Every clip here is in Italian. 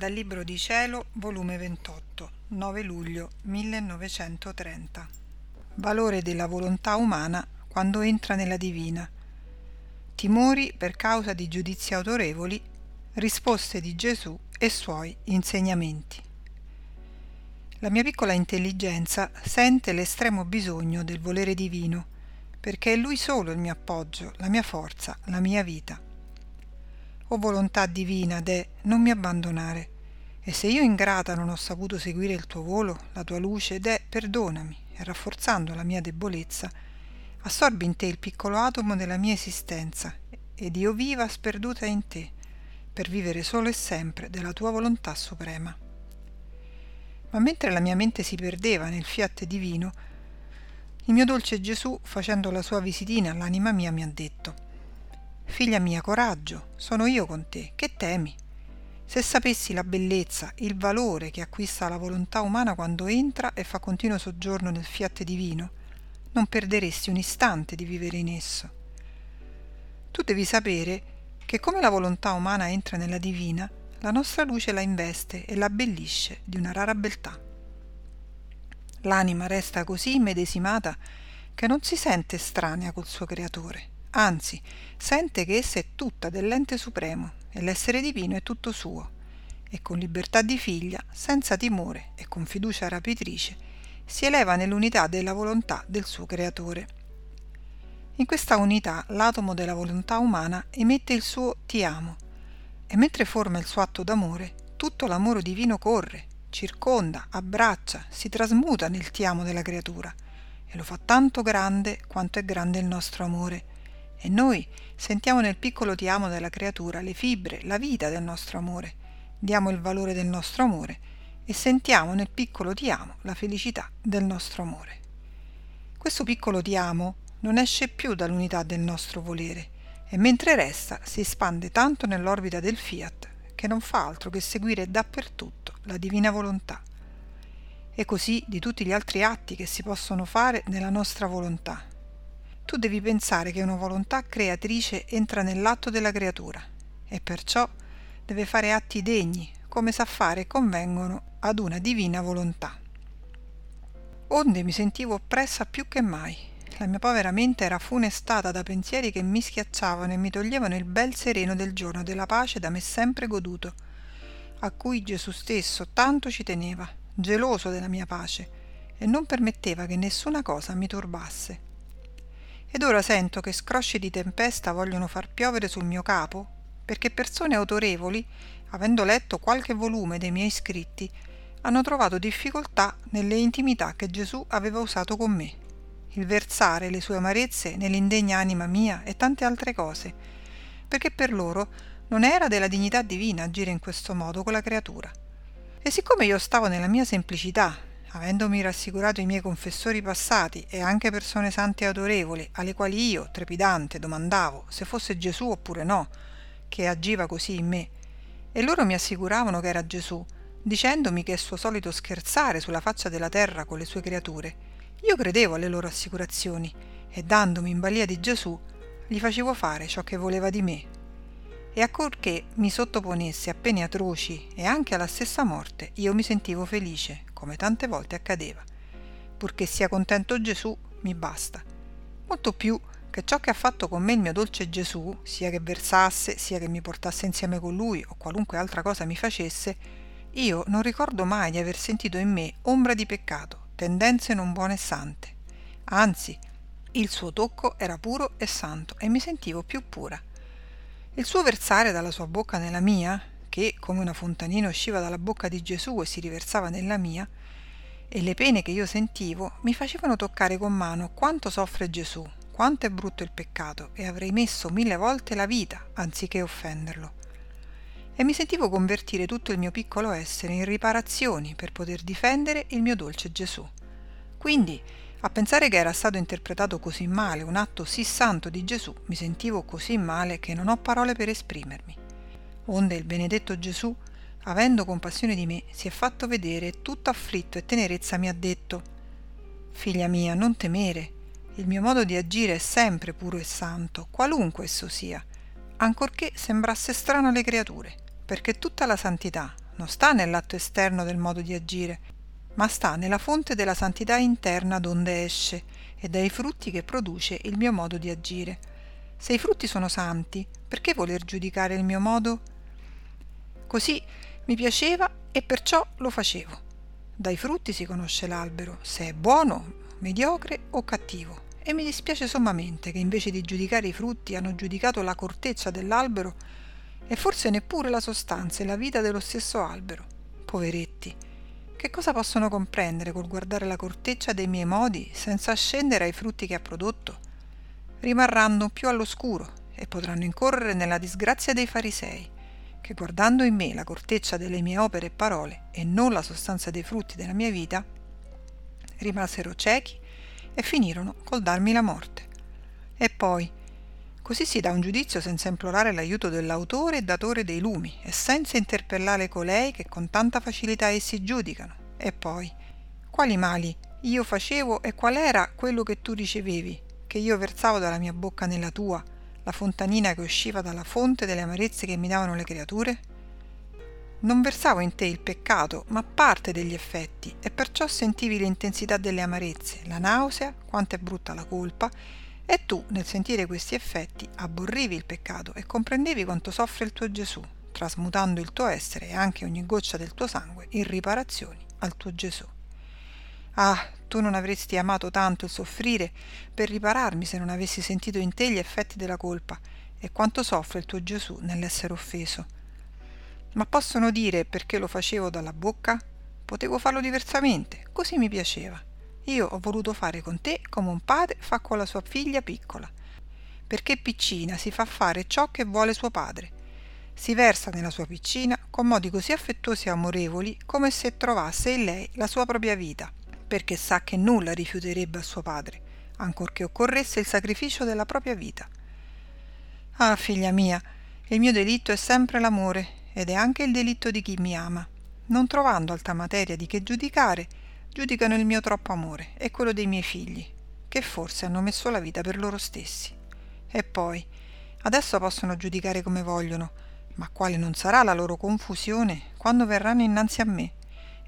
Dal Libro di Cielo, volume 28, 9 luglio 1930. Valore della volontà umana quando entra nella divina. Timori per causa di giudizi autorevoli, risposte di Gesù e suoi insegnamenti. La mia piccola intelligenza sente l'estremo bisogno del volere divino, perché è Lui solo il mio appoggio, la mia forza, la mia vita o volontà divina, de, non mi abbandonare. E se io ingrata non ho saputo seguire il tuo volo, la tua luce, de, perdonami, e rafforzando la mia debolezza, assorbi in te il piccolo atomo della mia esistenza, ed io viva sperduta in te, per vivere solo e sempre della tua volontà suprema. Ma mentre la mia mente si perdeva nel fiat divino, il mio dolce Gesù, facendo la sua visitina all'anima mia, mi ha detto Figlia mia, coraggio, sono io con te, che temi? Se sapessi la bellezza, il valore che acquista la volontà umana quando entra e fa continuo soggiorno nel fiat divino, non perderesti un istante di vivere in esso. Tu devi sapere che come la volontà umana entra nella divina, la nostra luce la investe e la abbellisce di una rara beltà. L'anima resta così immedesimata che non si sente estranea col suo creatore anzi sente che essa è tutta dell'ente supremo e l'essere divino è tutto suo. E con libertà di figlia, senza timore e con fiducia rapitrice, si eleva nell'unità della volontà del suo creatore. In questa unità l'atomo della volontà umana emette il suo ti amo. E mentre forma il suo atto d'amore, tutto l'amore divino corre, circonda, abbraccia, si trasmuta nel ti amo della creatura. E lo fa tanto grande quanto è grande il nostro amore e noi sentiamo nel piccolo ti amo della creatura le fibre, la vita del nostro amore, diamo il valore del nostro amore e sentiamo nel piccolo ti amo la felicità del nostro amore. Questo piccolo ti amo non esce più dall'unità del nostro volere e mentre resta si espande tanto nell'orbita del fiat che non fa altro che seguire dappertutto la divina volontà. E così di tutti gli altri atti che si possono fare nella nostra volontà, tu devi pensare che una volontà creatrice entra nell'atto della creatura e perciò deve fare atti degni, come sa fare e convengono ad una divina volontà. Onde mi sentivo oppressa più che mai. La mia povera mente era funestata da pensieri che mi schiacciavano e mi toglievano il bel sereno del giorno della pace da me sempre goduto, a cui Gesù stesso tanto ci teneva, geloso della mia pace, e non permetteva che nessuna cosa mi turbasse ed ora sento che scrosci di tempesta vogliono far piovere sul mio capo, perché persone autorevoli, avendo letto qualche volume dei miei scritti, hanno trovato difficoltà nelle intimità che Gesù aveva usato con me, il versare le sue amarezze nell'indegna anima mia e tante altre cose, perché per loro non era della dignità divina agire in questo modo con la creatura. E siccome io stavo nella mia semplicità avendomi rassicurato i miei confessori passati e anche persone sante e autorevoli, alle quali io, trepidante, domandavo se fosse Gesù oppure no, che agiva così in me, e loro mi assicuravano che era Gesù, dicendomi che è suo solito scherzare sulla faccia della terra con le sue creature, io credevo alle loro assicurazioni e dandomi in balia di Gesù gli facevo fare ciò che voleva di me. E accorché mi sottoponesse a pene atroci e anche alla stessa morte, io mi sentivo felice, come tante volte accadeva. Purché sia contento Gesù, mi basta. Molto più che ciò che ha fatto con me il mio dolce Gesù, sia che versasse, sia che mi portasse insieme con lui o qualunque altra cosa mi facesse, io non ricordo mai di aver sentito in me ombra di peccato, tendenze non buone e sante. Anzi, il suo tocco era puro e santo e mi sentivo più pura. Il suo versare dalla sua bocca nella mia, che come una fontanina usciva dalla bocca di Gesù e si riversava nella mia, e le pene che io sentivo mi facevano toccare con mano quanto soffre Gesù, quanto è brutto il peccato, e avrei messo mille volte la vita anziché offenderlo. E mi sentivo convertire tutto il mio piccolo essere in riparazioni per poter difendere il mio dolce Gesù. Quindi, a pensare che era stato interpretato così male un atto sì santo di Gesù, mi sentivo così male che non ho parole per esprimermi onde il benedetto Gesù, avendo compassione di me, si è fatto vedere e tutto afflitto e tenerezza mi ha detto Figlia mia, non temere, il mio modo di agire è sempre puro e santo, qualunque esso sia, ancorché sembrasse strano alle creature, perché tutta la santità, non sta nell'atto esterno del modo di agire, ma sta nella fonte della santità interna donde esce e dai frutti che produce il mio modo di agire. Se i frutti sono santi, perché voler giudicare il mio modo? Così mi piaceva e perciò lo facevo. Dai frutti si conosce l'albero, se è buono, mediocre o cattivo. E mi dispiace sommamente che invece di giudicare i frutti hanno giudicato la corteccia dell'albero e forse neppure la sostanza e la vita dello stesso albero. Poveretti, che cosa possono comprendere col guardare la corteccia dei miei modi senza scendere ai frutti che ha prodotto? Rimarranno più all'oscuro e potranno incorrere nella disgrazia dei farisei, che guardando in me la corteccia delle mie opere e parole e non la sostanza dei frutti della mia vita, rimasero ciechi e finirono col darmi la morte. E poi, così si dà un giudizio senza implorare l'aiuto dell'autore e datore dei lumi e senza interpellare colei che con tanta facilità essi giudicano. E poi, quali mali io facevo e qual era quello che tu ricevevi, che io versavo dalla mia bocca nella tua, la fontanina che usciva dalla fonte delle amarezze che mi davano le creature? Non versavo in te il peccato, ma parte degli effetti, e perciò sentivi l'intensità delle amarezze, la nausea, quanto è brutta la colpa, e tu, nel sentire questi effetti, abborrivi il peccato e comprendevi quanto soffre il tuo Gesù, trasmutando il tuo essere e anche ogni goccia del tuo sangue in riparazioni al tuo Gesù. Ah, tu non avresti amato tanto il soffrire per ripararmi se non avessi sentito in te gli effetti della colpa e quanto soffre il tuo Gesù nell'essere offeso ma possono dire perché lo facevo dalla bocca? Potevo farlo diversamente, così mi piaceva. Io ho voluto fare con te come un padre fa con la sua figlia piccola, perché piccina si fa fare ciò che vuole suo padre. Si versa nella sua piccina con modi così affettuosi e amorevoli come se trovasse in lei la sua propria vita, perché sa che nulla rifiuterebbe a suo padre, ancorché occorresse il sacrificio della propria vita. Ah, figlia mia, il mio delitto è sempre l'amore ed è anche il delitto di chi mi ama. Non trovando alta materia di che giudicare, giudicano il mio troppo amore e quello dei miei figli, che forse hanno messo la vita per loro stessi. E poi, adesso possono giudicare come vogliono, ma quale non sarà la loro confusione quando verranno innanzi a me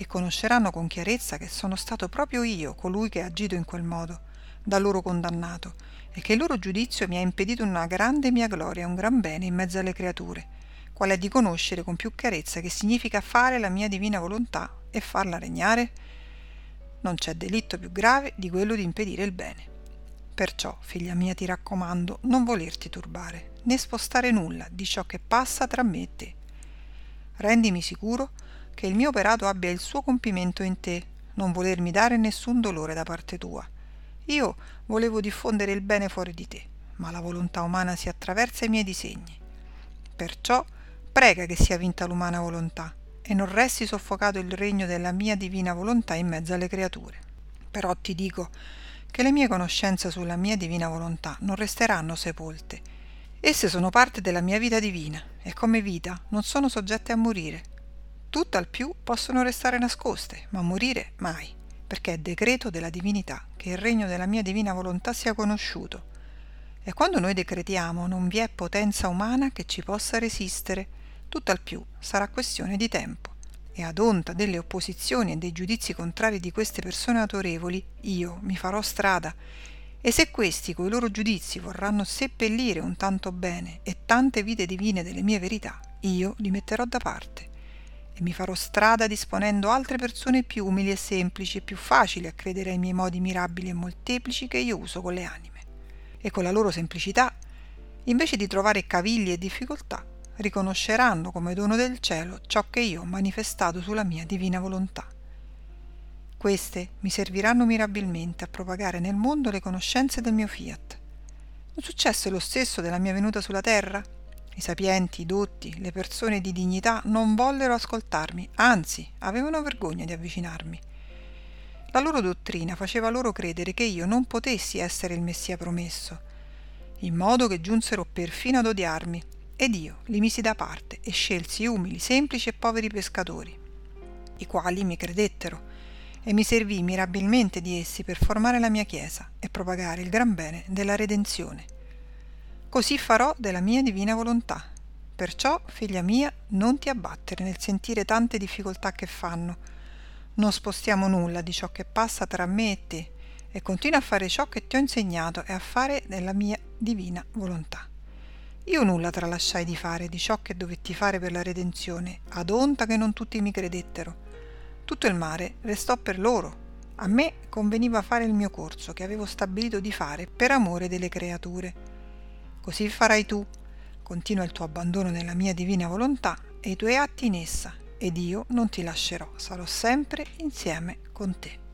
e conosceranno con chiarezza che sono stato proprio io colui che ha agito in quel modo, da loro condannato, e che il loro giudizio mi ha impedito una grande mia gloria un gran bene in mezzo alle creature, qual è di conoscere con più chiarezza che significa fare la mia divina volontà e farla regnare? Non c'è delitto più grave di quello di impedire il bene. Perciò, figlia mia, ti raccomando, non volerti turbare, né spostare nulla di ciò che passa tra me e te. Rendimi sicuro che il mio operato abbia il suo compimento in te, non volermi dare nessun dolore da parte tua. Io volevo diffondere il bene fuori di te, ma la volontà umana si attraversa i miei disegni. Perciò prega che sia vinta l'umana volontà e non resti soffocato il regno della mia divina volontà in mezzo alle creature. Però ti dico che le mie conoscenze sulla mia divina volontà non resteranno sepolte. Esse sono parte della mia vita divina e come vita non sono soggette a morire. Tutt'al più possono restare nascoste, ma morire mai, perché è decreto della divinità che il regno della mia divina volontà sia conosciuto. E quando noi decretiamo non vi è potenza umana che ci possa resistere, tutt'al più sarà questione di tempo. E ad onta delle opposizioni e dei giudizi contrari di queste persone autorevoli io mi farò strada. E se questi coi loro giudizi vorranno seppellire un tanto bene e tante vite divine delle mie verità io li metterò da parte e mi farò strada disponendo altre persone più umili e semplici e più facili a credere ai miei modi mirabili e molteplici che io uso con le anime e con la loro semplicità invece di trovare cavigli e difficoltà riconosceranno come dono del cielo ciò che io ho manifestato sulla mia divina volontà. Queste mi serviranno mirabilmente a propagare nel mondo le conoscenze del mio fiat. Non successe lo stesso della mia venuta sulla terra? I sapienti, i dotti, le persone di dignità non vollero ascoltarmi, anzi avevano vergogna di avvicinarmi. La loro dottrina faceva loro credere che io non potessi essere il Messia promesso, in modo che giunsero perfino ad odiarmi ed io li misi da parte e scelsi umili, semplici e poveri pescatori, i quali mi credettero e mi servì mirabilmente di essi per formare la mia Chiesa e propagare il gran bene della redenzione. Così farò della mia divina volontà, Perciò, figlia mia, non ti abbattere nel sentire tante difficoltà che fanno. Non spostiamo nulla di ciò che passa tra me e te e continua a fare ciò che ti ho insegnato e a fare nella mia divina volontà. Io nulla tralasciai di fare di ciò che dovetti fare per la redenzione, ad onta che non tutti mi credettero. Tutto il mare restò per loro. A me conveniva fare il mio corso che avevo stabilito di fare per amore delle creature. Così farai tu. Continua il tuo abbandono nella mia divina volontà e i tuoi atti in essa, ed io non ti lascerò, sarò sempre insieme con te.